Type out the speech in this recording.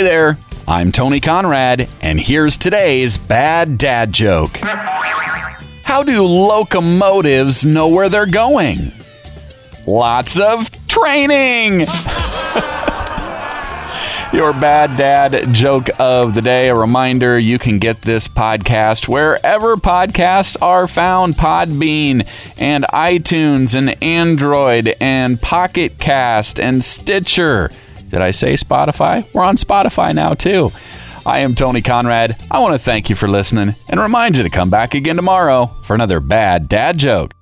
Hey there, I'm Tony Conrad, and here's today's bad dad joke. How do locomotives know where they're going? Lots of training! Your bad dad joke of the day. A reminder you can get this podcast wherever podcasts are found Podbean and iTunes and Android and Pocket Cast and Stitcher. Did I say Spotify? We're on Spotify now too. I am Tony Conrad. I want to thank you for listening and remind you to come back again tomorrow for another bad dad joke.